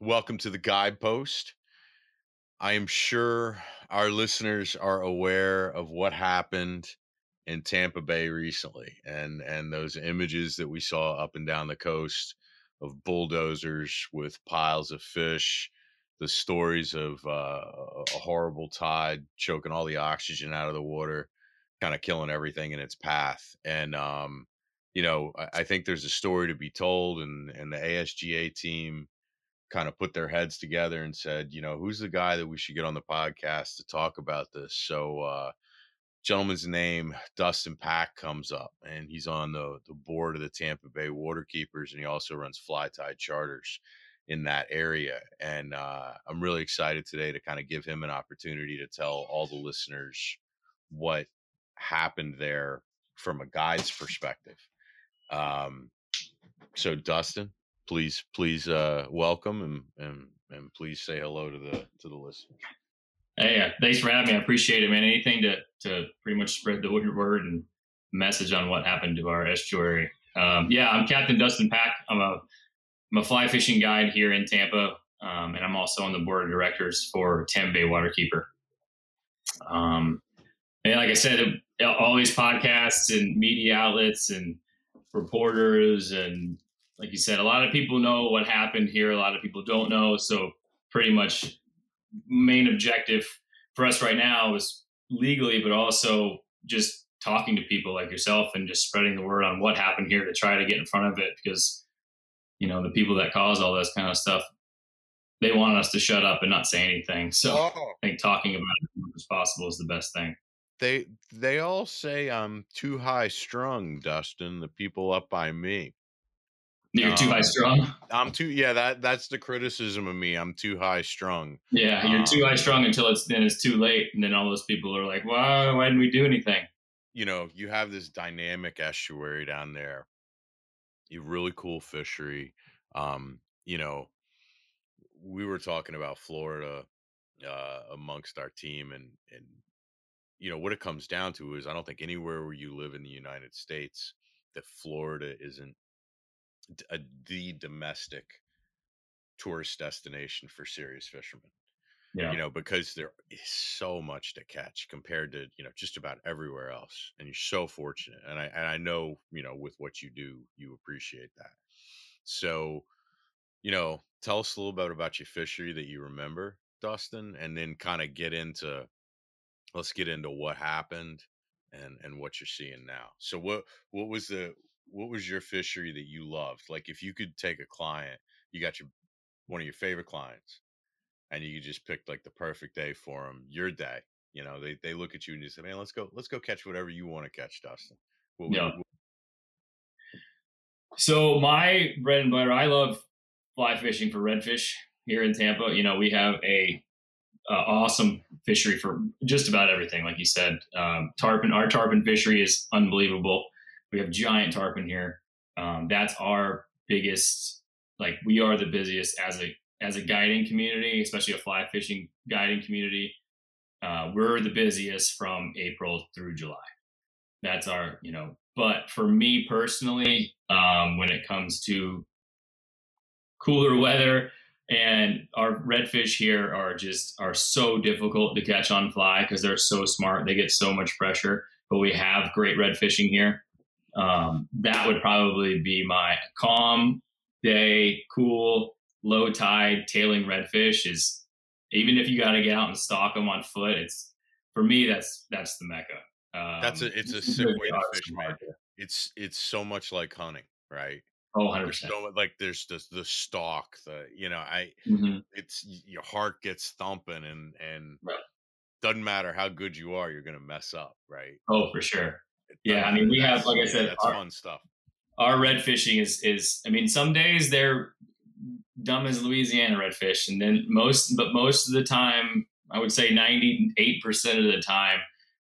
welcome to the Guidepost. I am sure our listeners are aware of what happened in Tampa Bay recently and and those images that we saw up and down the coast of bulldozers with piles of fish, the stories of uh, a horrible tide choking all the oxygen out of the water, kind of killing everything in its path. And um, you know, I, I think there's a story to be told, and and the ASGA team kind of put their heads together and said, you know, who's the guy that we should get on the podcast to talk about this? So, uh, gentleman's name Dustin Pack comes up, and he's on the the board of the Tampa Bay Waterkeepers, and he also runs Fly Tide Charters in that area. And uh, I'm really excited today to kind of give him an opportunity to tell all the listeners what happened there from a guide's perspective. Um, so Dustin, please, please uh, welcome and, and and please say hello to the to the listeners. Hey, uh, thanks for having me. I appreciate it, man. Anything to to pretty much spread the word and message on what happened to our estuary. Um, yeah, I'm Captain Dustin Pack. I'm a I'm a fly fishing guide here in Tampa, um, and I'm also on the board of directors for Tampa Bay Waterkeeper. Um, and like I said, all these podcasts and media outlets and reporters and like you said, a lot of people know what happened here. A lot of people don't know. So pretty much main objective for us right now is legally, but also just talking to people like yourself and just spreading the word on what happened here to try to get in front of it because you know the people that cause all this kind of stuff they want us to shut up and not say anything so oh. i think talking about it as much as possible is the best thing they they all say I'm too high strung, Dustin. The people up by me. You're um, too high strung. I'm too yeah, that that's the criticism of me. I'm too high strung. Yeah, you're um, too high strung until it's then it's too late. And then all those people are like, Why why didn't we do anything? You know, you have this dynamic estuary down there. You really cool fishery. Um, you know, we were talking about Florida uh amongst our team and and you know what it comes down to is I don't think anywhere where you live in the United States that Florida isn't a, uh, the domestic tourist destination for serious fishermen. Yeah. You know, because there is so much to catch compared to, you know, just about everywhere else. And you're so fortunate. And I and I know, you know, with what you do, you appreciate that. So, you know, tell us a little bit about your fishery that you remember, Dustin, and then kind of get into let's get into what happened and and what you're seeing now. So what what was the what was your fishery that you loved? Like if you could take a client, you got your one of your favorite clients, and you just picked like the perfect day for them, your day. You know, they they look at you and you say, "Man, let's go, let's go catch whatever you want to catch, Dustin." What, yeah. What, so my bread and butter, I love fly fishing for redfish here in Tampa. You know, we have a uh, awesome fishery for just about everything. Like you said, um, tarpon, our tarpon fishery is unbelievable. We have giant tarpon here. Um, that's our biggest, like we are the busiest as a, as a guiding community, especially a fly fishing guiding community. Uh, we're the busiest from April through July. That's our, you know, but for me personally, um, when it comes to cooler weather, and our redfish here are just are so difficult to catch on fly because they're so smart they get so much pressure but we have great red fishing here um, that would probably be my calm day cool low tide tailing redfish is even if you got to get out and stalk them on foot it's for me that's that's the mecca um, that's a it's a sick way to fish man. it's it's so much like hunting right Oh, 100 percent. Like there's the the stalk, the you know, I mm-hmm. it's your heart gets thumping and and right. doesn't matter how good you are, you're gonna mess up, right? Oh, for sure. Yeah, I mean we have like I said, that's our, fun stuff. Our red fishing is is I mean some days they're dumb as Louisiana redfish, and then most, but most of the time, I would say ninety eight percent of the time,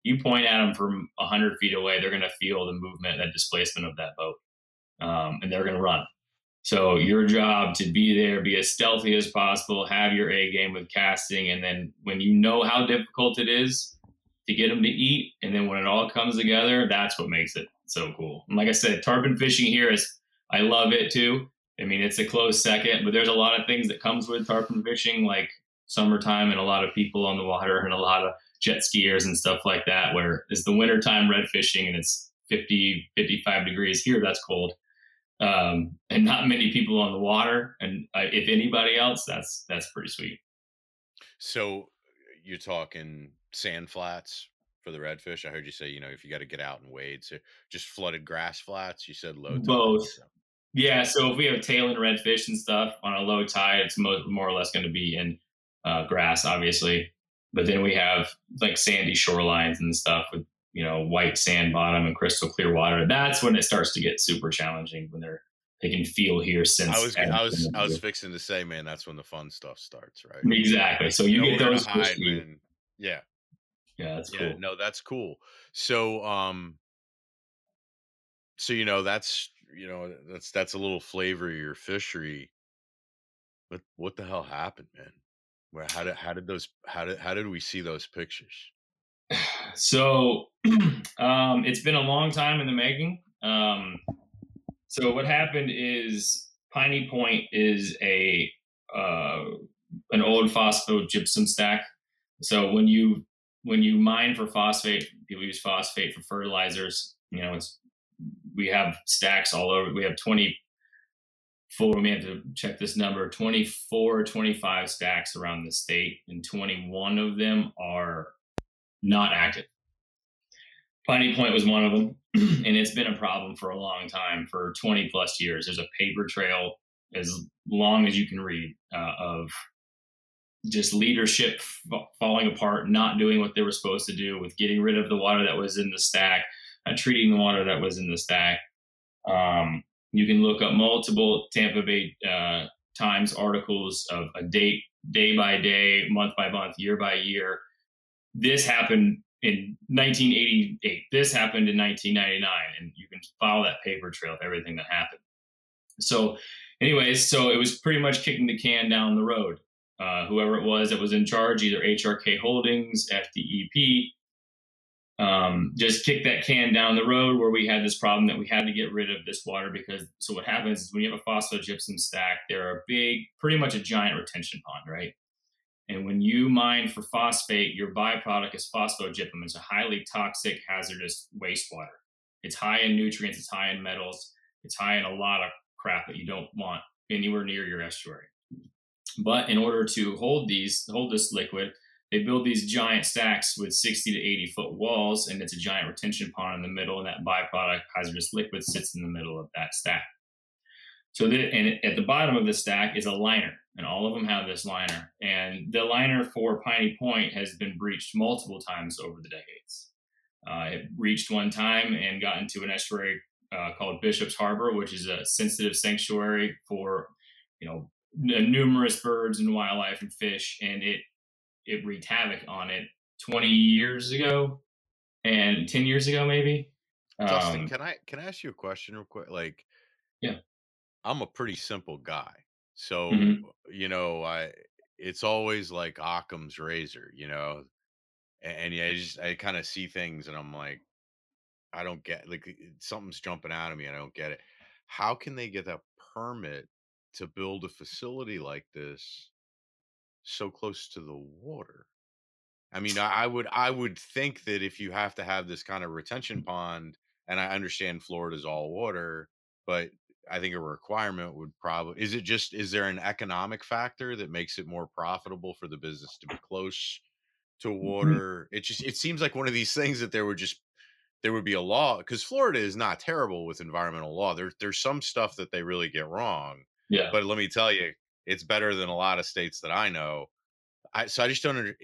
you point at them from hundred feet away, they're going to feel the movement, that displacement of that boat, um, and they're going to run. So your job to be there, be as stealthy as possible, have your A game with casting, and then when you know how difficult it is to get them to eat, and then when it all comes together, that's what makes it so cool. And like I said, tarpon fishing here is I love it too. I mean, it's a close second, but there's a lot of things that comes with tarpon fishing, like summertime and a lot of people on the water and a lot of jet skiers and stuff like that. Where it's the wintertime red fishing and it's 50, 55 degrees here, that's cold um, and not many people on the water. And uh, if anybody else, that's that's pretty sweet. So you're talking sand flats for the redfish. I heard you say, you know, if you got to get out and wade, so just flooded grass flats. You said low. Tide, Both. So. Yeah. So if we have tail and redfish and stuff on a low tide, it's mo- more or less going to be in uh, grass, obviously. But then we have like sandy shorelines and stuff with you know white sand bottom and crystal clear water that's when it starts to get super challenging when they're they can feel here since I was I was I was fixing to say man that's when the fun stuff starts right exactly so you get those hide, yeah yeah that's yeah, cool no that's cool so um so you know that's you know that's that's a little flavor of your fishery but what the hell happened man where how did how did those how did how did we see those pictures so um, it's been a long time in the making. Um, so what happened is Piney Point is a uh, an old phosphogypsum stack. So when you when you mine for phosphate, people use phosphate for fertilizers. You know, it's we have stacks all over. We have 24, we have to check this number, 24, 25 stacks around the state, and 21 of them are not active. Piney Point was one of them, and it's been a problem for a long time, for 20 plus years. There's a paper trail as long as you can read uh, of just leadership falling apart, not doing what they were supposed to do, with getting rid of the water that was in the stack, uh, treating the water that was in the stack. Um, you can look up multiple Tampa Bay uh, Times articles of a date, day by day, month by month, year by year, this happened in 1988. This happened in 1999, and you can follow that paper trail of everything that happened. So, anyways, so it was pretty much kicking the can down the road. Uh, whoever it was that was in charge, either HRK Holdings, FDEP, um, just kicked that can down the road where we had this problem that we had to get rid of this water because so what happens is when you have a phosphogypsum stack, they're a big, pretty much a giant retention pond, right? And when you mine for phosphate, your byproduct is phosphogypsum. It's a highly toxic, hazardous wastewater. It's high in nutrients, it's high in metals, it's high in a lot of crap that you don't want anywhere near your estuary. But in order to hold these, hold this liquid, they build these giant stacks with 60 to 80 foot walls, and it's a giant retention pond in the middle, and that byproduct hazardous liquid sits in the middle of that stack. So, the, and at the bottom of the stack is a liner and all of them have this liner. And the liner for Piney Point has been breached multiple times over the decades. Uh, it reached one time and got into an estuary uh, called Bishop's Harbor, which is a sensitive sanctuary for, you know, numerous birds and wildlife and fish, and it it wreaked havoc on it 20 years ago and 10 years ago maybe. Justin, um, can I can I ask you a question real quick? Like, yeah, I'm a pretty simple guy. So, Mhm. you know, I it's always like Occam's razor, you know. And, and yeah, I just I kind of see things and I'm like, I don't get like something's jumping out of me and I don't get it. How can they get that permit to build a facility like this so close to the water? I mean, I, I would I would think that if you have to have this kind of retention pond, and I understand Florida's all water, but I think a requirement would probably is it just is there an economic factor that makes it more profitable for the business to be close to Mhm. water? It just it seems like one of these things that there would just there would be a law because Florida is not terrible with environmental law. There there's some stuff that they really get wrong, Yeah. but let me tell you, it's better than a lot of states that I know. I so I just don't under,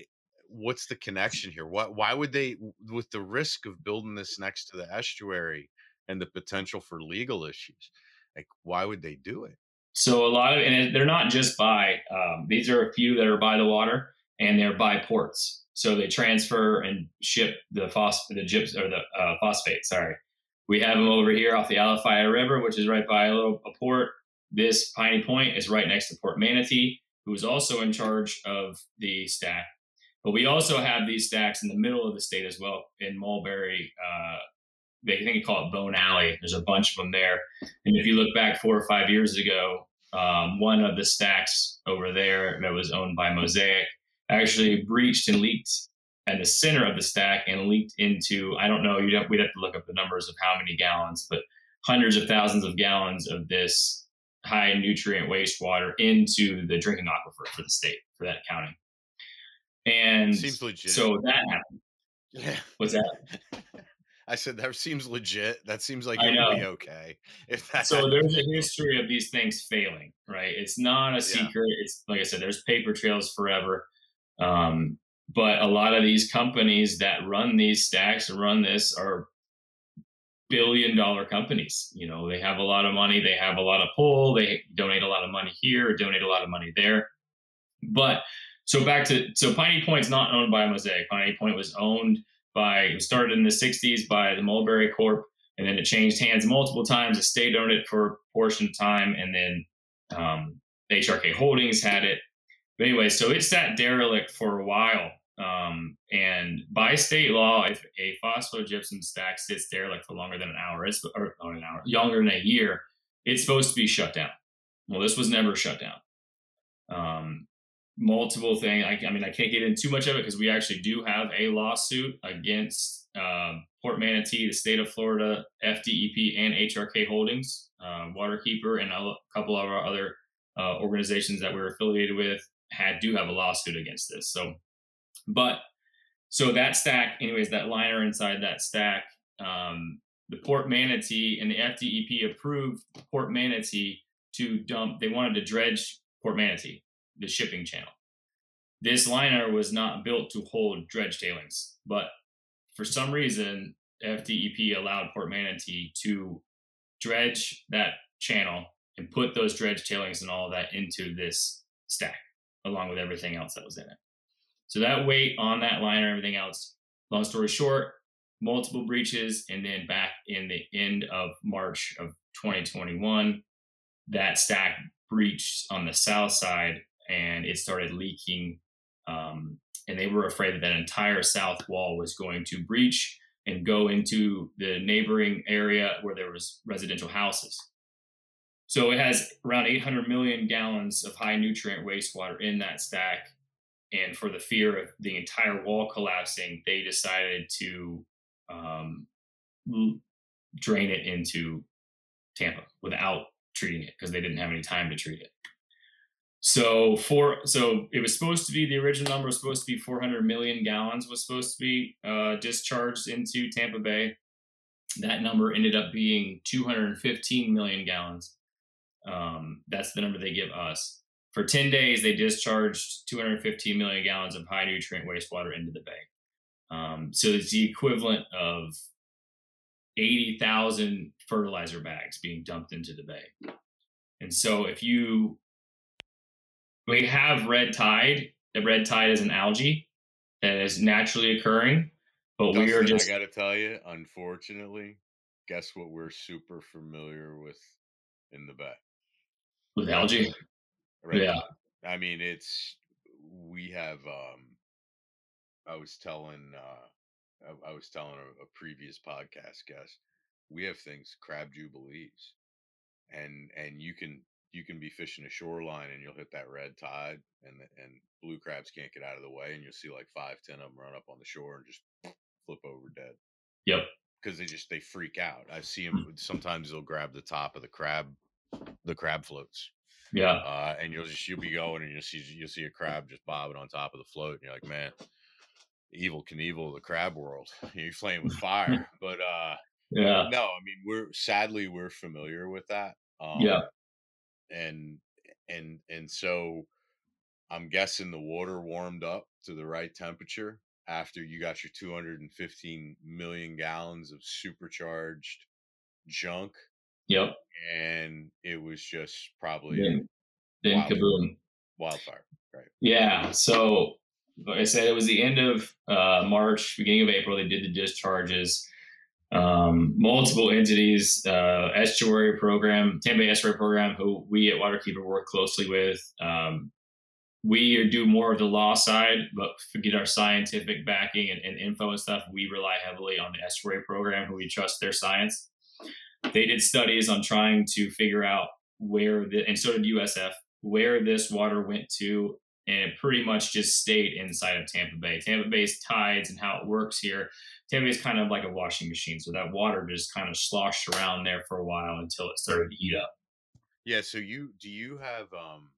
what's the connection here? What why would they with the risk of building this next to the estuary and the potential for legal issues? Like, why would they do it? So a lot of, and they're not just by. Um, these are a few that are by the water, and they're by ports. So they transfer and ship the phos the gyps or the uh, phosphate. Sorry, we have them over here off the Alafia River, which is right by a little a port. This Piney Point is right next to Port Manatee, who is also in charge of the stack. But we also have these stacks in the middle of the state as well in Mulberry. Uh, they think you call it Bone Valley. There's a bunch of them there. And if you look back four or five years ago, um, one of the stacks over there that was owned by Mosaic actually breached and leaked at the center of the stack and leaked into I don't know you'd have, we'd have to look up the numbers of how many gallons, but hundreds of thousands of gallons of this high nutrient wastewater into the drinking aquifer for the state for that county. And seems legit. So that happened. Yeah. What's that? I said that seems legit. That seems like it would be okay. If that so there's a history of these things failing, right? It's not a secret. Yeah. It's like I said, there's paper trails forever. Um, but a lot of these companies that run these stacks and run this are billion dollar companies. You know, they have a lot of money, they have a lot of pull, they donate a lot of money here, donate a lot of money there. But so back to so Piney Point's not owned by Mosaic. Piney Point was owned by it started in the 60s by the Mulberry Corp, and then it changed hands multiple times. The state owned it for a portion of time, and then um, HRK Holdings had it. But anyway, so it sat derelict for a while. Um, and by state law, if a phosphogypsum stack sits derelict for longer than an hour, it's or an hour, longer than a year, it's supposed to be shut down. Well, this was never shut down. Um, multiple things. I, I, mean, I can't get into too much of it because we actually do have a lawsuit against uh, Port Manatee, the state of Florida, FDEP, and HRK Holdings, uh, Waterkeeper, and a couple of our other uh, organizations that we're affiliated with had do have a lawsuit against this. So, but so that stack, anyways, that liner inside that stack, um, the Port Manatee and the FDEP approved Port Manatee to dump. They wanted to dredge Port Manatee, the shipping channel. This liner was not built to hold dredge tailings, but for some reason, FDEP allowed Port Manatee to dredge that channel and put those dredge tailings and all that into this stack along with everything else that was in it. So that weight on that liner, and everything else, long story short, multiple breaches. And then back in the end of March of 2021, that stack breached on the south side and it started leaking. Um, and they were afraid that that entire south wall was going to breach and go into the neighboring area where there was residential houses. So it has around 800 million gallons of high nutrient wastewater in that stack. And for the fear of the entire wall collapsing, they decided to um, drain it into Tampa without treating it because they didn't have any time to treat it. So for so it was supposed to be the original number was supposed to be 400 million gallons was supposed to be uh, discharged into Tampa Bay. That number ended up being 215 million gallons. Um, that's the number they give us. For 10 days, they discharged 215 million gallons of high nutrient wastewater into the bay. Um, so it's the equivalent of 80,000 fertilizer bags being dumped into the bay. And so if you, we have red tide, the red tide is an algae that is naturally occurring, but Dustin, we are just. I got to tell you, unfortunately, guess what we're super familiar with in the bay? with algae. Right. Yeah. I mean, it's we have. um I was telling. uh I, I was telling a, a previous podcast guest, we have things crab jubilees, and and you can you can be fishing a shoreline and you'll hit that red tide and and blue crabs can't get out of the way and you'll see like five ten of them run up on the shore and just flip over dead. Yep. Because they just they freak out. I see them sometimes they'll grab the top of the crab the crab floats. Yeah. Uh, and you'll just you'll be going and you'll see you'll see a crab just bobbing on top of the float, and you're like, man, Evel Knievel, the crab world. You're playing with fire. but uh yeah. No, I mean we're sadly we're familiar with that. Um, yeah. And and and so I'm guessing the water warmed up to the right temperature after you got your 215 million gallons of supercharged junk Yep. And it was just probably then, then wild- kaboom. wildfire. Right. Yeah. So, like I said, it was the end of uh, March, beginning of April. They did the discharges. Um, multiple entities, uh, estuary program, Tampa Bay estuary program, who we at Waterkeeper work closely with. Um, we do more of the law side, but to get our scientific backing and, and info and stuff, we rely heavily on the estuary program, who we trust their science. They did studies on trying to figure out where the, and so did USF, where this water went to and it pretty much just stayed inside of Tampa Bay. Tampa Bay's tides and how it works here. Tampa Bay is kind of like a washing machine, so that water just kind of sloshed around there for a while until it started to heat up. Yeah. So you do you have um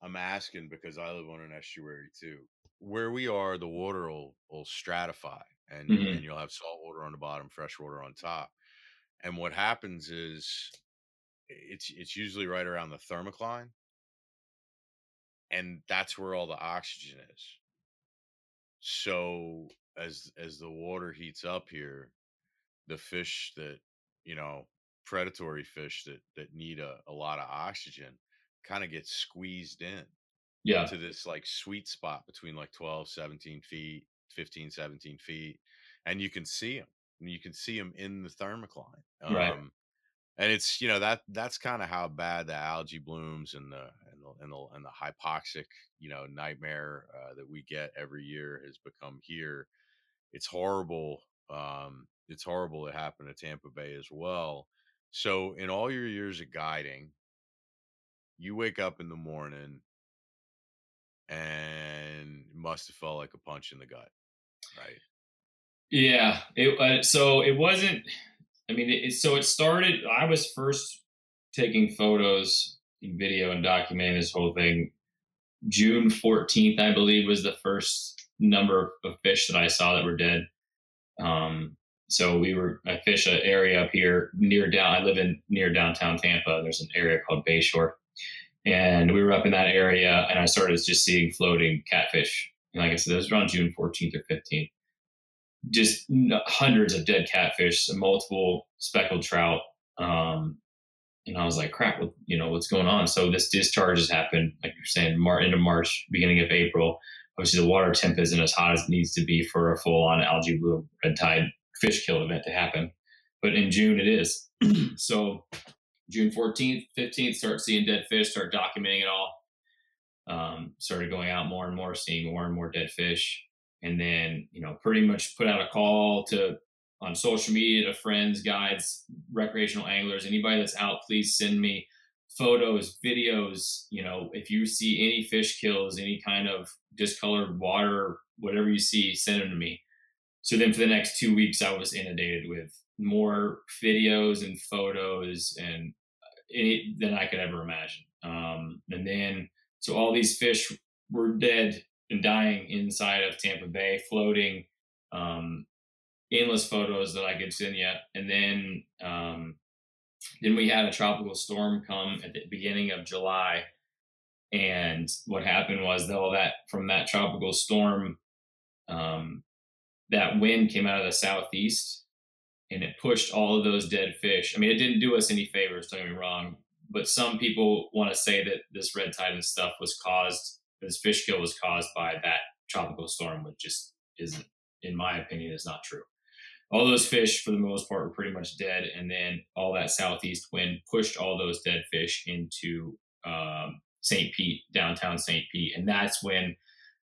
I'm asking because I live on an estuary too. Where we are, the water will will stratify and, Mhm. and you'll have salt water on the bottom, fresh water on top. And what happens is it's it's usually right around the thermocline. And that's where all the oxygen is. So as as the water heats up here, the fish that, you know, predatory fish that that need a, a lot of oxygen kind of get squeezed in Yeah, to this like sweet spot between like 12 17 feet 15 17 feet and you can see them you can see them in the thermocline um Right. and it's you know that that's kind of how bad the algae blooms and the and the and the, and the hypoxic you know nightmare uh, that we get every year has become here it's horrible um it's horrible it happened to tampa bay as well so in all your years of guiding you wake up in the morning and must have felt like a punch in the gut, right? Yeah. It uh, so it wasn't. I mean, it, so it started. I was first taking photos and video and documenting this whole thing. June fourteenth, I believe, was the first number of fish that I saw that were dead. Um, so we were I fish an area up here near down. I live in near downtown Tampa. There's an area called Bayshore, and we were up in that area, and I started just seeing floating catfish. And like I said, it was around June 14th or 15th. Just hundreds of dead catfish, multiple speckled trout. Um, and I was like, crap, what, you know, what's going on? So this discharge has happened, like you're saying, Mar- end of March, beginning of April. Obviously, the water temp isn't as hot as it needs to be for a full-on algae bloom red tide fish kill event to happen. But in June, it is. so June 14th, 15th, start seeing dead fish, start documenting it all. Um, started going out more and more, seeing more and more dead fish. And then, you know, pretty much put out a call to on social media to friends, guides, recreational anglers, anybody that's out, please send me photos, videos. You know, if you see any fish kills, any kind of discolored water, whatever you see, send them to me. So then for the next two weeks, I was inundated with more videos and photos and any than I could ever imagine. Um, and then, so all these fish were dead and dying inside of Tampa Bay, floating. Um, endless photos that I could send you. And then, um, then we had a tropical storm come at the beginning of July. And what happened was, though, that from that tropical storm, um, that wind came out of the southeast and it pushed all of those dead fish. I mean, it didn't do us any favors, don't get me wrong, but some people want to say that this red tide and stuff was caused, this fish kill was caused by that tropical storm, which just isn't, in my opinion, is not true. All those fish, for the most part, were pretty much dead, and then all that southeast wind pushed all those dead fish into um, St. Pete, downtown St. Pete, and that's when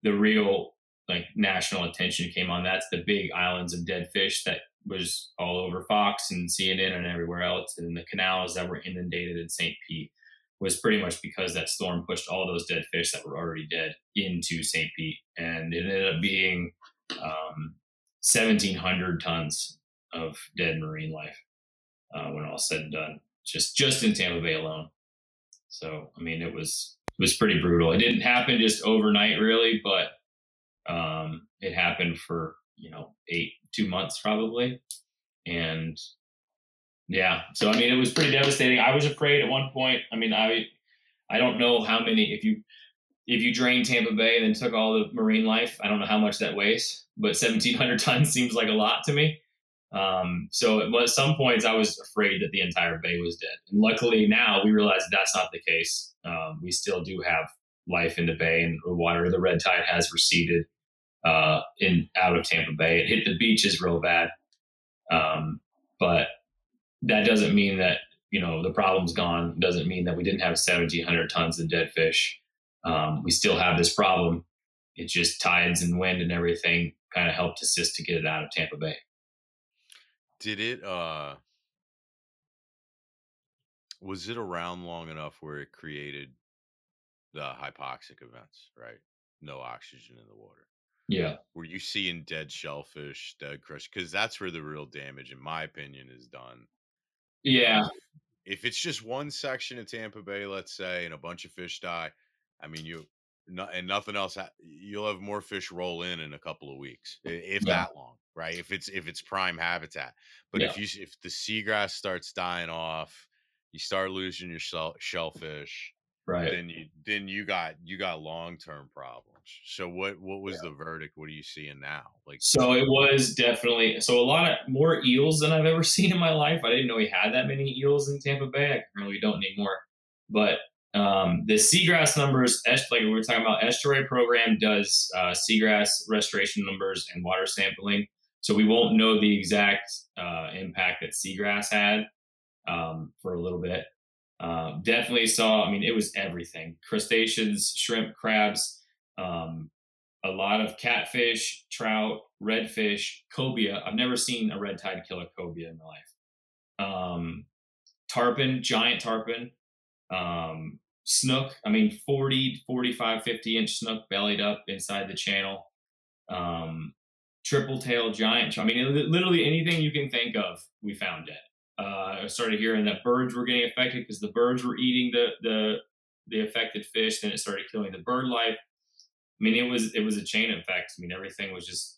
the real like national attention came on. That's the big islands of dead fish that was all over Fox and CNN and everywhere else, and the canals that were inundated in St. Pete was pretty much because that storm pushed all those dead fish that were already dead into St. Pete, and it ended up being um, 1,700 tons of dead marine life uh, when all said and done, just just in Tampa Bay alone. So I mean, it was it was pretty brutal. It didn't happen just overnight, really, but um, it happened for you know eight two months probably, and yeah. So I mean, it was pretty devastating. I was afraid at one point. I mean, I I don't know how many if you if you drain Tampa Bay and then took all the marine life, I don't know how much that weighs, but 1,700 tons seems like a lot to me. Um, so at some points, I was afraid that the entire bay was dead. And luckily, now we realize that that's not the case. Um, we still do have life in the bay, and the water, the red tide has receded uh, in out of Tampa Bay. It hit the beaches real bad, um, but that doesn't mean that you know the problem's gone. Doesn't mean that we didn't have 1,700 tons of dead fish. Um, we still have this problem. It's just tides and wind and everything kind of helped assist to get it out of Tampa Bay. Did it? uh Was it around long enough where it created the hypoxic events? Right, no oxygen in the water. Yeah. Were you seeing dead shellfish, dead crush? Because that's where the real damage, in my opinion, is done. Yeah. If it's just one section of Tampa Bay, let's say, and a bunch of fish die, I mean, you no, and nothing else. You'll have more fish roll in in a couple of weeks, if yeah. that long, right? If it's if it's prime habitat. But yeah. if you if the seagrass starts dying off, you start losing your shell, shellfish right. then you then you got you got long-term problems. So what what was yeah. the verdict? What are you seeing now? Like so it was definitely so a lot of more eels than i've ever seen in my life. I didn't know we had that many eels in tampa bay. I really don't anymore. But um, the seagrass numbers like we were talking about estuary program does uh, seagrass restoration numbers and water sampling. So we won't know the exact uh, impact that seagrass had um, for a little bit uh, definitely saw, I mean, it was everything crustaceans, shrimp, crabs, um, a lot of catfish, trout, redfish, cobia. I've never seen a red tide kill a cobia in my life. Um, tarpon, giant tarpon, um, snook. I mean, 40, 45, 50 inch snook bellied up inside the channel. Um, triple tail giant. I mean, literally anything you can think of, we found dead uh, I started hearing that birds were getting affected because the birds were eating the the the affected fish. Then it started killing the bird life. I mean, it was it was a chain effect. I mean, everything was just.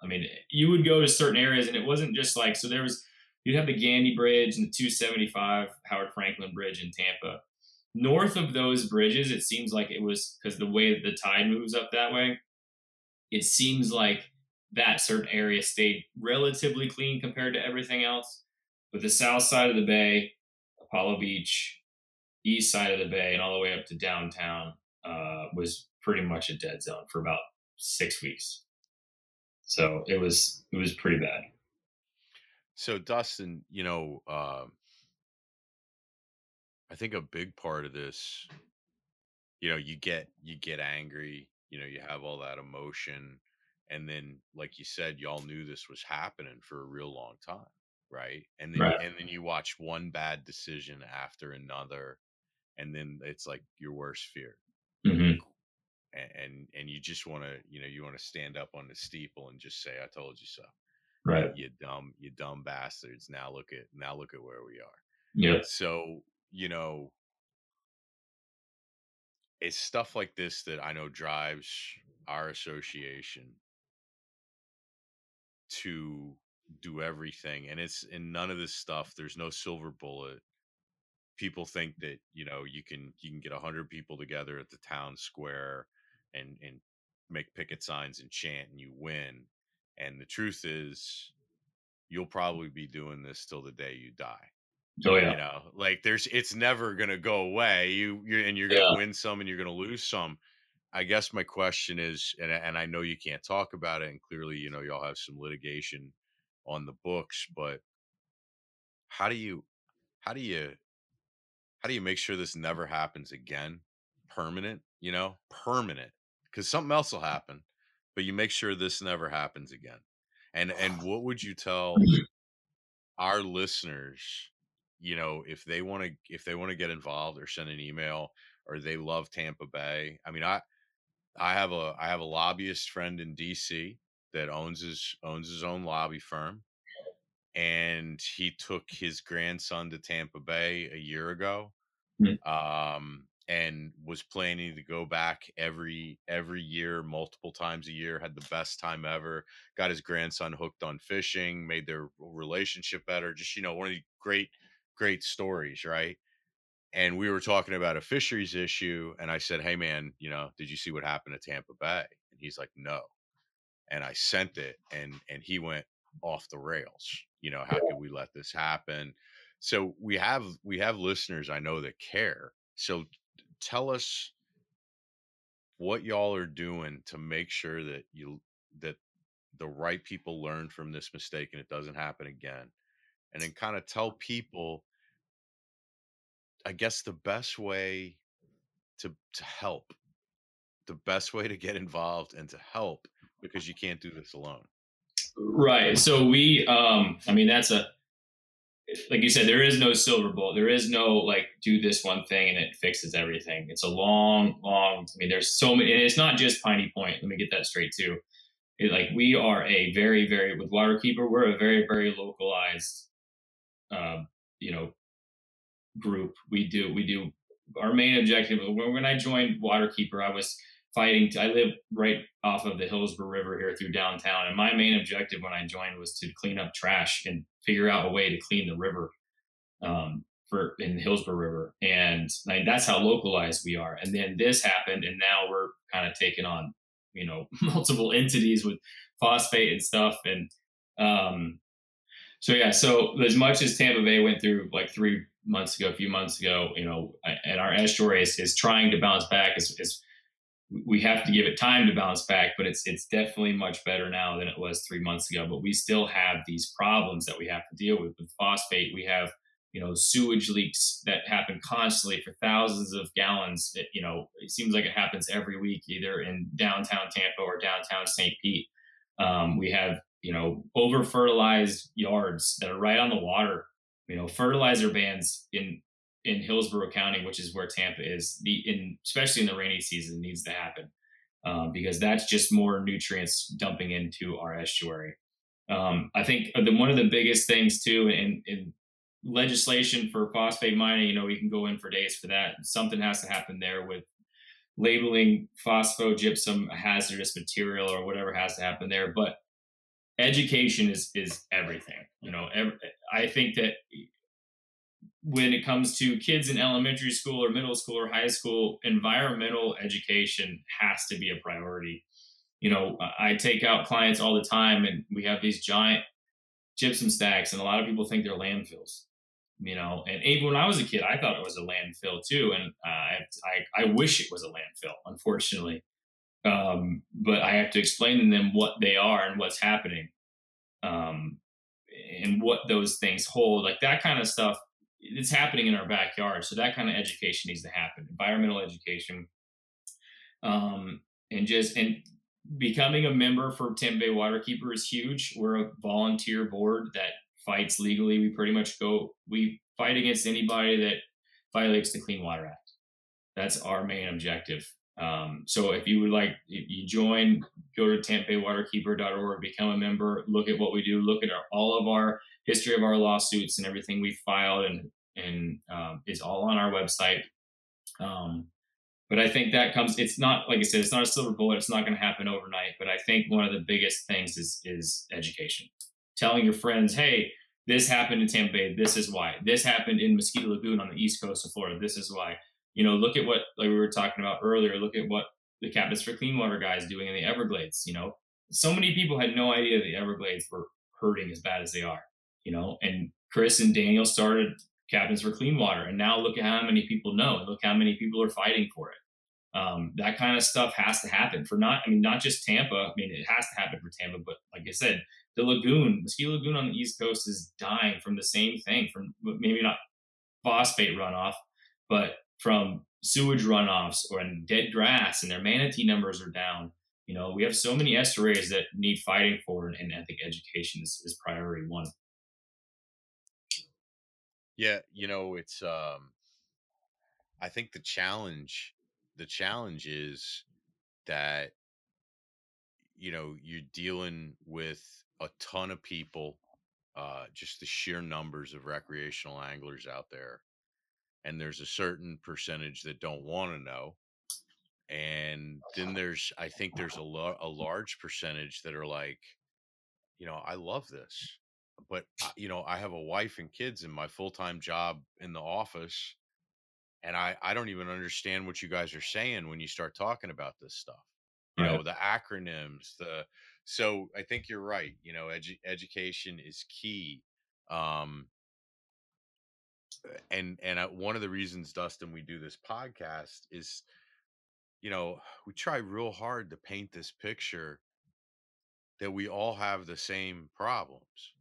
I mean, you would go to certain areas, and it wasn't just like so. There was you'd have the Gandy Bridge and the 275 Howard Franklin Bridge in Tampa. North of those bridges, it seems like it was because the way that the tide moves up that way. It seems like that certain area stayed relatively clean compared to everything else but the south side of the bay, Apollo Beach, east side of the bay, and all the way up to downtown uh, was pretty much a dead zone for about six weeks. So it was it was pretty bad. So Dustin, you know, uh, I think a big part of this, you know, you get you get angry, you know, you have all that emotion, and then, like you said, y'all knew this was happening for a real long time right? And then right. and then you watch one bad decision after another, and then it's like your worst fear. Mm-hmm. And, and and you just want to you know you want to stand up on the steeple and just say I told you so. Right. You, you dumb you dumb bastards. Now look at now look at where we are. Yeah. So you know it's stuff like this that I know drives our association to do everything and it's in none of this stuff there's no silver bullet. People think that you know you can you can get 100 people together at the town square and and make picket signs and chant and you win and the truth is you'll probably be doing this till the day you die oh yeah. you know? Like there's it's never gonna go away you you're and you're gonna yeah. win some and you're gonna lose some. I guess my question is and, and i know you can't talk about it and clearly you know y'all have some litigation on the books but how do you how do you how do you make sure this never happens again? Permanent you know permanent because something else will mm. happen but you make sure this never happens again. And ah. and what would you tell mm. our listeners you know if they want to if they want to get involved or send an email or they love tampa bay? I mean i i have a i have a lobbyist friend in dc that owns his owns his own lobby firm, and he took his grandson to Tampa Bay a year ago, mm-hmm. um, and was planning to go back every every year, multiple times a year. Had the best time ever. Got his grandson hooked on fishing, made their relationship better. Just you know, one of the great great stories, right? and we were talking about a fisheries issue and i said hey man you know did you see what happened at tampa bay and he's like no and I sent it and and he went, off the rails you know how can we let this happen? So we have we have listeners i know that care so tell us what y'all are doing to make sure that you that the right people learn from this mistake and it doesn't happen again and then kind of tell people i guess the best way to to help the best way to get involved and to help because you can't do this alone. Right. So we um i mean that's a like you said there is no silver bullet. There is no like do this one thing and it fixes everything. It's a long long i mean there's so many and it's not just piney point. Let me get that straight too. It, like we are a very very with waterkeeper we're a very very localized uh, you know group. We do we do our main objective when i joined waterkeeper i was fighting i live right off of the hillsborough river here through downtown and my main objective when i joined was to clean up trash and figure out a way to clean the river um, for in the hillsborough river. And like, that's how localized we are. And then this happened and now we're kind of taking on you know multiple entities with phosphate and stuff. And um, so yeah so as much as tampa bay went through like three months ago a few months ago you know and our estuary is, is trying to bounce back is, is we have to give it time to bounce back, but it's it's definitely much better now than it was three months ago. But we still have these problems that we have to deal with with phosphate. We have you know sewage leaks that happen constantly for thousands of gallons. It, you know, it seems like it happens every week, either in downtown Tampa or downtown St. Pete. Um, we have you know over fertilized yards that are right on the water. You know, fertilizer bans in in Hillsborough County, which is where Tampa is, the in especially in the rainy season needs to happen um, because that's just more nutrients dumping into our estuary. Um, I think the, one of the biggest things too in, in legislation for phosphate mining, you know, we can go in for days for that. Something has to happen there with labeling phosphogypsum hazardous material or whatever has to happen there. But education is is everything. You know, every, I think that when it comes to kids in elementary school or middle school or high school, environmental education has to be a priority. You know, I take out clients all the time, and we have these giant gypsum stacks, and a lot of people think they're landfills. You know, and even when I was a kid, I thought it was a landfill too, and uh, I, I, I wish it was a landfill. Unfortunately, um, but I have to explain to them what they are and what's happening, um, and what those things hold. Like that kind of stuff it's happening in our backyard. So that kind of education needs to happen. Environmental education, um, and just and becoming a member for Tampa Bay Waterkeeper is huge. We're a volunteer board that fights legally. We pretty much go we fight against anybody that violates the Clean Water Act. That's our main objective. Um, so if you would like, if you join, go to tampabaywaterkeeper.org, become a member, look at what we do, look at our, all of our history of our lawsuits and everything we filed and and um, is all on our website. Um, but I think that comes. It's not like I said. It's not a silver bullet. It's not going to happen overnight. But I think one of the biggest things is is education. Telling your friends, hey, this happened in Tampa Bay. This is why. This happened in Mosquito Lagoon on the east coast of Florida. This is why. You know, look at what like we were talking about earlier. Look at what the Captains for Clean Water guys doing in the Everglades. You know, so many people had no idea the Everglades were hurting as bad as they are you know, and Chris and Daniel started Captains for Clean Water, and now look at how many people know. Look how many people are fighting for it. Um, that kind of stuff has to happen for not. I mean, not just Tampa. I mean, it has to happen for Tampa, but like I said, the lagoon, Mosquito Lagoon on the East Coast, is dying from the same thing. From maybe not phosphate runoff, but from sewage runoffs or dead grass, and their manatee numbers are down. You know, we have so many estuaries that need fighting for, and, and I think education is, is priority one. Yeah, you know, it's um I think the challenge the challenge is that you know, you're dealing with a ton of people uh just the sheer numbers of recreational anglers out there. And there's a certain percentage that don't want to know. And then there's I think there's a lo- a large percentage that are like, you know, I love this but you know, I have a wife and kids and my full time job in the office, and I I don't even understand what you guys are saying when you start talking about this stuff. you Right. know the acronyms the so i think you're right you know edu- education is key um and and uh, one of the reasons dustin we do this podcast is you know we try real hard to paint this picture that we all have the same problems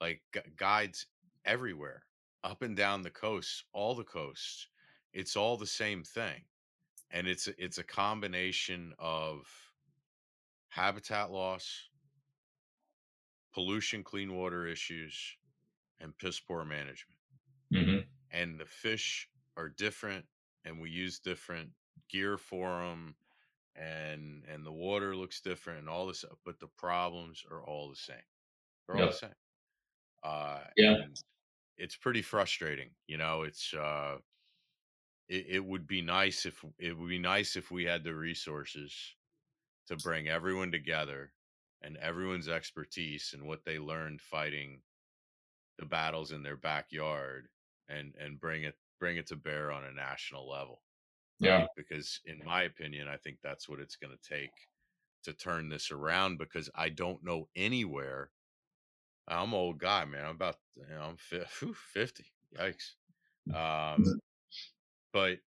like gu- guides everywhere up and down the coast all the coasts it's all the same thing and it's it's a combination of habitat loss pollution clean water issues and piss poor management hmm and the fish are different and we use different gear for them and and the water looks different and all this but the problems are all the same. They're all the same uh Yeah. it's pretty frustrating you know it's uh it, it would be nice if it would be nice if we had the resources to bring everyone together and everyone's expertise and what they learned fighting the battles in their backyard and and bring it bring it to bear on a national level Yeah. right? because in my opinion i think that's what it's going to take to turn this around because i don't know anywhere i'm an old guy man i'm about you know, i'm 50 yikes um but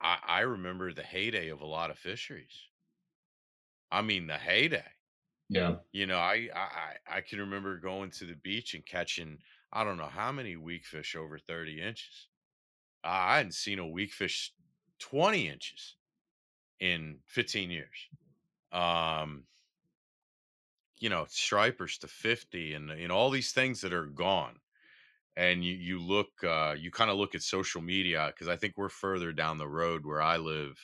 I, I remember the heyday of a lot of fisheries i mean the heyday Yeah. you know I, I i I can remember going to the beach and catching i don't know how many weak fish over 30 inches. Uh, i hadn't seen a weak fish 20 inches in 15 years. Um you know stripers to 50 and know all these things that are gone. And you you look uh you kind of look at social media because i think we're further down the road where i live.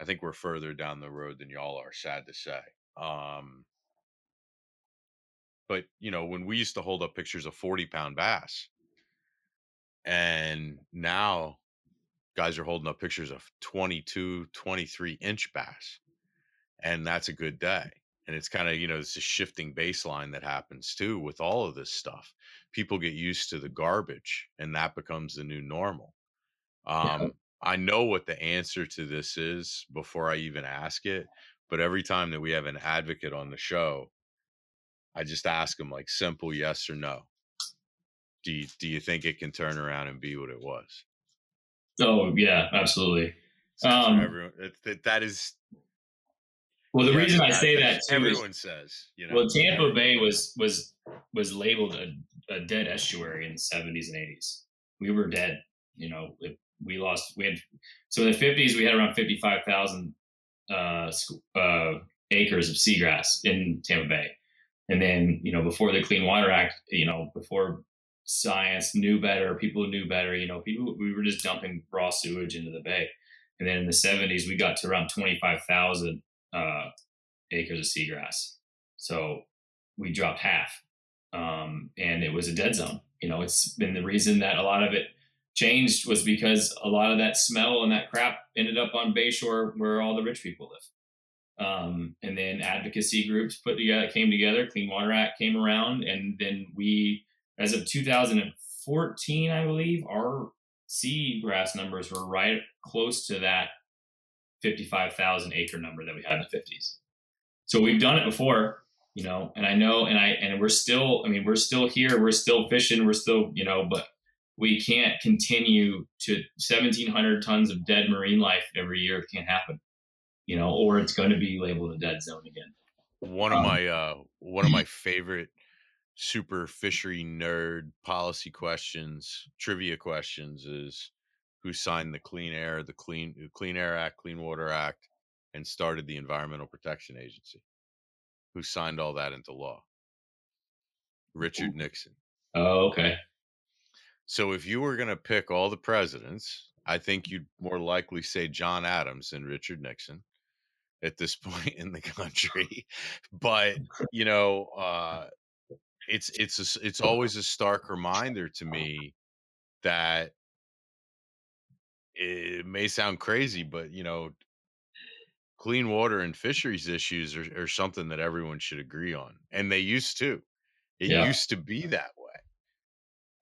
I think we're further down the road than y'all are sad to say. Um but you know when we used to hold up pictures of 40 pound bass and now guys are holding up pictures of 22 23 inch bass and that's a good day and it's kind of you know it's a shifting baseline that happens too with all of this stuff people get used to the garbage and that becomes the new normal Yeah. um i know what the answer to this is before i even ask it but every time that we have an advocate on the show i just ask them like simple yes or no do you, do you think it can turn around and be what it was Oh yeah, absolutely. So Um, everyone that, that, is Well, the yes, reason I say that too is everyone says you know well, Tampa Bay was was was labeled a, a dead estuary in the seventies and eighties. We were dead. You know, it, we lost. We had so in the fifties we had around fifty five thousand uh, uh, acres of seagrass in Tampa Bay, and then you know before the Clean Water Act, you know before science knew better, people knew better. You know, people we were just dumping raw sewage into the bay, and then in the seventies we got to around twenty five thousand uh, acres of seagrass. So we dropped half, um, and it was a dead zone. You know, it's been the reason that a lot of it changed was because a lot of that smell and that crap ended up on Bayshore where all the rich people live. Um, and then advocacy groups put together, came together. Clean Water Act came around, and then we, as of 2014, I believe, our seagrass numbers were right close to that 55,000 acre number that we had in the 50s. So we've done it before, you know, and I know, and I, and we're still, I mean, we're still here, we're still fishing, we're still, you know, but we can't continue to 1,700 tons of dead marine life every year. It can't happen, you know, or it's going to be labeled a dead zone again. one of Um, my uh one of my favorite super fishery nerd policy questions trivia questions is who signed the clean air the clean clean air act clean water act and started the environmental protection agency. Who signed all that into law? Richard nixon. Oh, okay. so if you were going to pick all the presidents i think you'd more likely say john adams than richard nixon at this point in the country but you know uh it's it's a it's always a stark reminder to me that it may sound crazy but you know clean water and fisheries issues are, are something that everyone should agree on and they used to it Yeah. used to be that way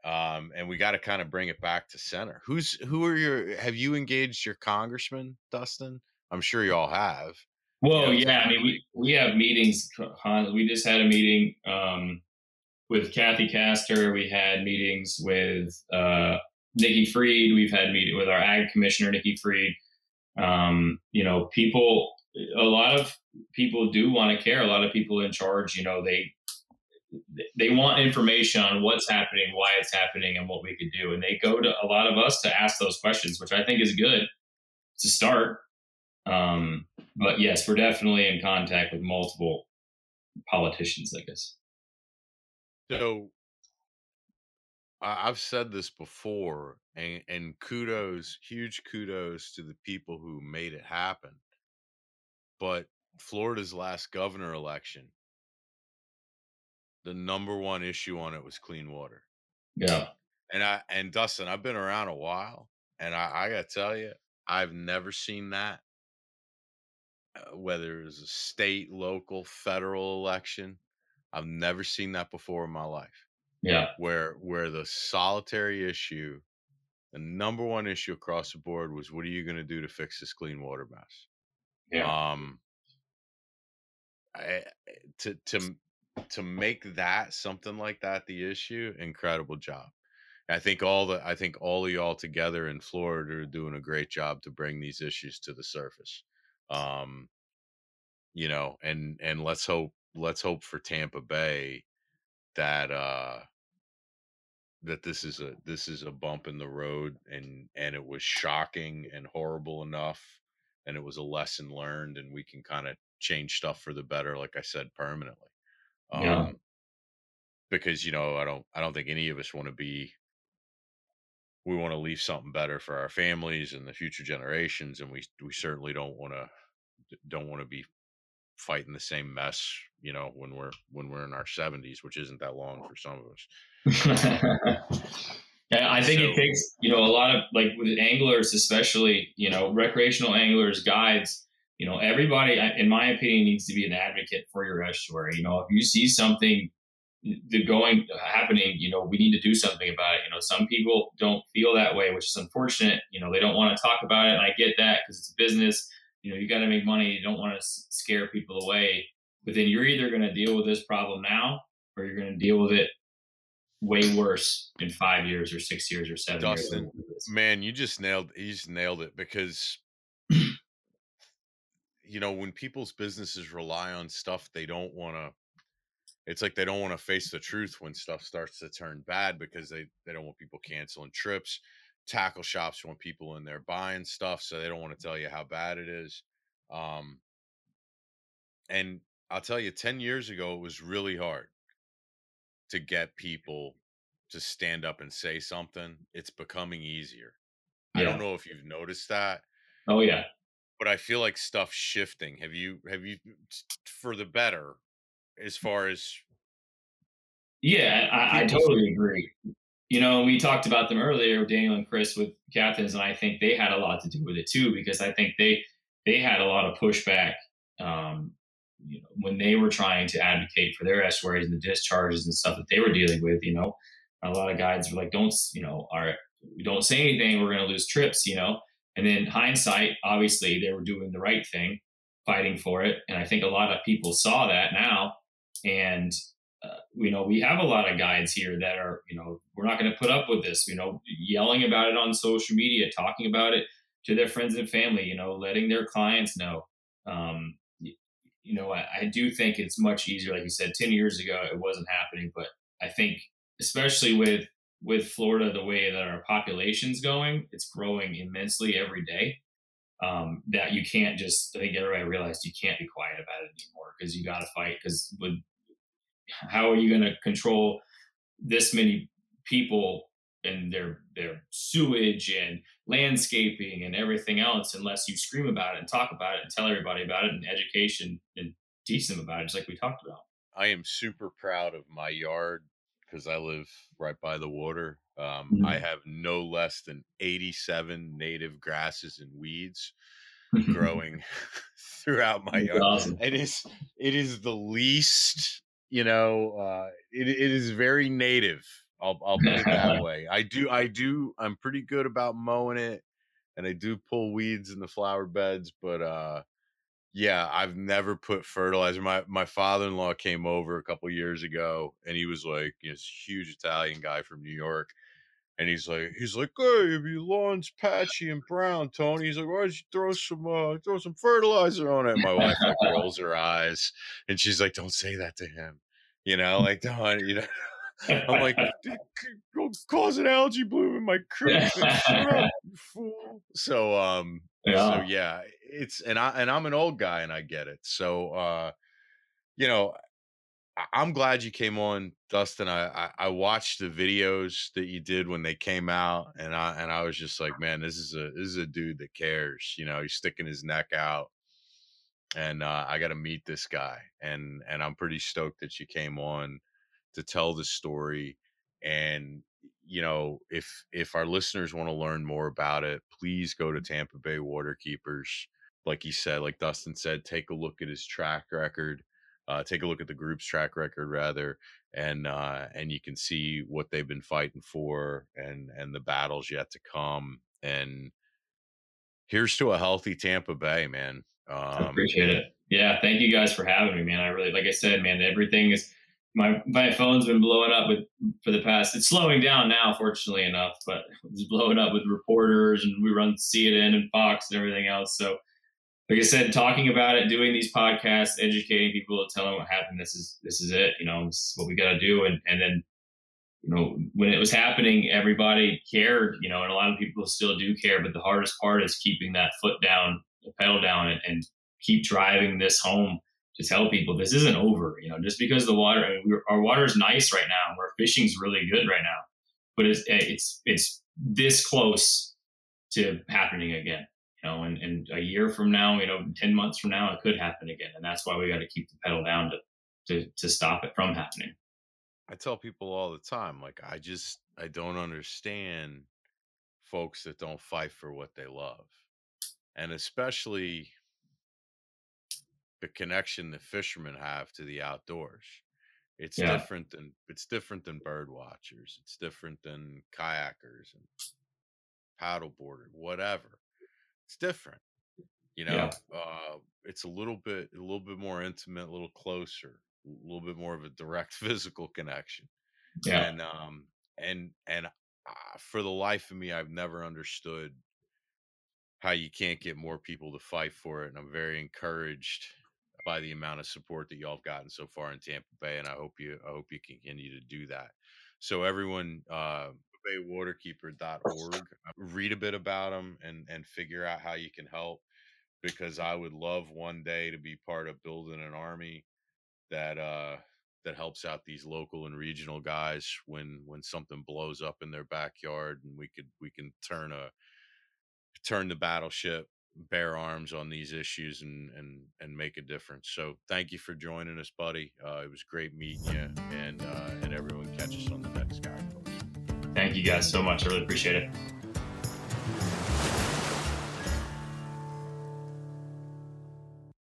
um and we got to kind of bring it back to center who's who are your have you engaged your congressman dustin I'm sure you all have. Well, yeah, I mean, we we have meetings. We just had a meeting um, with Kathy Castor. We had meetings with uh, Nikki Fried. We've had meeting with our ag commissioner, Nikki Fried. Um, you know, people. A lot of people do want to care. A lot of people in charge, you know, they they want information on what's happening, why it's happening, and what we could do. And they go to a lot of us to ask those questions, which I think is good to start. Um, but yes, we're definitely in contact with multiple politicians, I guess. So I've said this before, and, and kudos, huge kudos to the people who made it happen. But Florida's last governor election, the number one issue on it was clean water. Yeah. And I and Dustin, I've been around a while, and I, I gotta tell you, I've never seen that. Uh, whether it was a state, local, federal election, I've never seen that before in my life. Yeah. Where where the solitary issue, the number one issue across the board was what are you going to do to fix this clean water mess? Yeah. Um I, to to to make that something like that the issue, incredible job. I think all the I think all of y'all together in Florida are doing a great job to bring these issues to the surface. Um, you know, and and let's hope let's hope for Tampa Bay that uh that this is a this is a bump in the road and and it was shocking and horrible enough and it was a lesson learned and we can kind of change stuff for the better like i said permanently yeah. um because you know i don't i don't think any of us want to be we want to leave something better for our families and the future generations and we we certainly don't want to don't want to be fighting the same mess you know when we're when we're in our 70s which isn't that long for some of us. Um, yeah i think so, it takes you know a lot of like with anglers especially you know recreational anglers guides you know everybody in my opinion needs to be an advocate for your estuary you know if you see something the going uh, happening you know we need to do something about it. You know some people don't feel that way which is unfortunate. You know they don't want to talk about it and i get that because it's business. You know you got to make money. You don't want to scare people away. But then you're either going to deal with this problem now or you're going to deal with it way worse in five years or six years or seven Dustin, years. Man, you just nailed you just nailed it because you know when people's businesses rely on stuff they don't want to it's like they don't want to face the truth when stuff starts to turn bad because they they don't want people canceling trips tackle shops want people in there buying stuff so they don't want to tell you how bad it is um and i'll tell you 10 years ago it was really hard to get people to stand up and say something it's becoming easier. Yeah. i don't know if you've noticed that oh yeah. but i feel like stuff's shifting. Have you have you for the better as far as yeah i, I totally agree you know, we talked about them earlier, Daniel and Chris with Captains, and I think they had a lot to do with it too, because I think they they had a lot of pushback um, you know, when they were trying to advocate for their estuaries and the discharges and stuff that they were dealing with. You know, a lot of guides were like, "Don't you know, our we don't say anything, we're going to lose trips." You know, and then hindsight, obviously, they were doing the right thing, fighting for it, and I think a lot of people saw that now, and uh, you know, we have a lot of guides here that are, you know, we're not going to put up with this, you know, yelling about it on social media, talking about it to their friends and family, you know, letting their clients know. Um, you, know, I, I do think it's much easier. Like you said, 10 years ago, it wasn't happening, but I think especially with, with Florida, the way that our population's going, it's growing immensely every day. Um, that you can't just, I think everybody realized you can't be quiet about it anymore because you got to fight. Because with how are you going to control this many people and their their sewage and landscaping and everything else unless you scream about it and talk about it and tell everybody about it and education and teach them about it just like we talked about i am super proud of my yard because i live right by the water um, mm-hmm. i have no less than 87 native grasses and weeds growing throughout my yard awesome. it is it is the least you know, uh, it, it is very native. I'll, I'll put it that way. I do, I do, I'm pretty good about mowing it and I do pull weeds in the flower beds, but uh yeah, I've never put fertilizer. My my father-in-law came over a couple years ago and he was like this huge Italian guy from New York. And he's like, he's like, hey, if your lawn's patchy and brown, Tony. He's like, why don't you throw some uh throw some fertilizer on it? And my wife like rolls her eyes and she's like, Don't say that to him. You know, like don't you know I'm like, go cause an algae bloom in my creek. Shut up, you fool. So um yeah. so yeah, it's and I and I'm an old guy and I get it. So uh, you know, I, am glad you came on, Dustin. I, I, I watched the videos that you did when they came out, and I and I was just like, man, this is a this is a dude that cares. You know, he's sticking his neck out, and uh, I got to meet this guy, and and I'm pretty stoked that you came on to tell the story. And you know, if if our listeners want to learn more about it, please go to Tampa Bay Waterkeepers. Like he said, like Dustin said, take a look at his track record. Uh, take a look at the group's track record rather, and uh, and you can see what they've been fighting for, and and the battles yet to come. And here's to a healthy Tampa Bay, man. Um, I appreciate it. Yeah, thank you guys for having me, man. I really, like I said, man, everything is my my phone's been blowing up with for the past. It's slowing down now, fortunately enough, but it's blowing up with reporters, and we run CNN and Fox and everything else. So, like I said, talking about it, doing these podcasts, educating people, telling them what happened. This is this is it. You know, this is what we got to do. And and then, you know, when it was happening, everybody cared. You know, and a lot of people still do care. But the hardest part is keeping that foot down, the pedal down, and, and keep driving this home to tell people this isn't over. You know, just because the water, I mean, our water is nice right now, and our fishing's really good right now, but it's it's it's this close to happening again. You know, and, and a year from now, you know, ten months from now, it could happen again, and that's why we got to keep the pedal down to to to stop it from happening. I tell people all the time, like I just I don't understand folks that don't fight for what they love, and especially the connection that fishermen have to the outdoors. It's yeah. different than it's different than bird watchers. It's different than kayakers and paddleboarders, whatever. It's different. You know, yeah. uh, it's a little bit a little bit more intimate, a little closer, a little bit more of a direct physical connection. Yeah. And um and and uh, for the life of me, I've never understood how you can't get more people to fight for it. And I'm very encouraged by the amount of support that y'all have gotten so far in Tampa Bay, and I hope you I hope you continue to do that. So everyone, uh, baywaterkeeper.org, uh, read a bit about them and and figure out how you can help because I would love one day to be part of building an army that uh that helps out these local and regional guys when when something blows up in their backyard and we could we can turn a turn the battleship bear arms on these issues and and and make a difference. So thank you for joining us, buddy. Uh, it was great meeting you, and uh, and everyone catch us on the. Thank you guys so much. I really appreciate it.